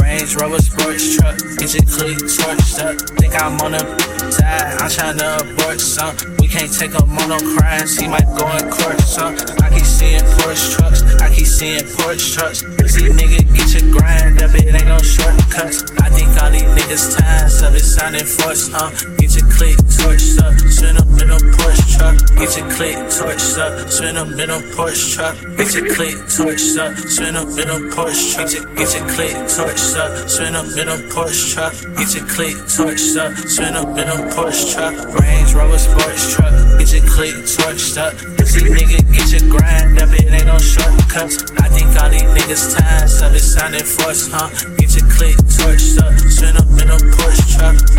Range Rover sports truck, get your click torched up. Think I'm on a side, I'm tryna abort some. We can't take a mono crimes, he might go in court, son. I keep seeing Porsche trucks, I keep seeing Porsche trucks. See, nigga, get your grind up, it ain't no shortcuts. I think all these niggas times up, it sounding forced, huh? Get your click torched up, spin Get your click torched up, spin up in a Porsche truck. Get your click torched up, spin up in a Porsche truck. Get your, click torched up, spin up in a Porsche truck. Get your click torched up, spin up in a Porsche truck. Range Rover sports truck. Get your click torched up. See, nigga, get your grind up, it ain't no shortcuts. I think all these niggas times up, it sounding forced, huh? Get your click torched up, spin up in a Porsche truck.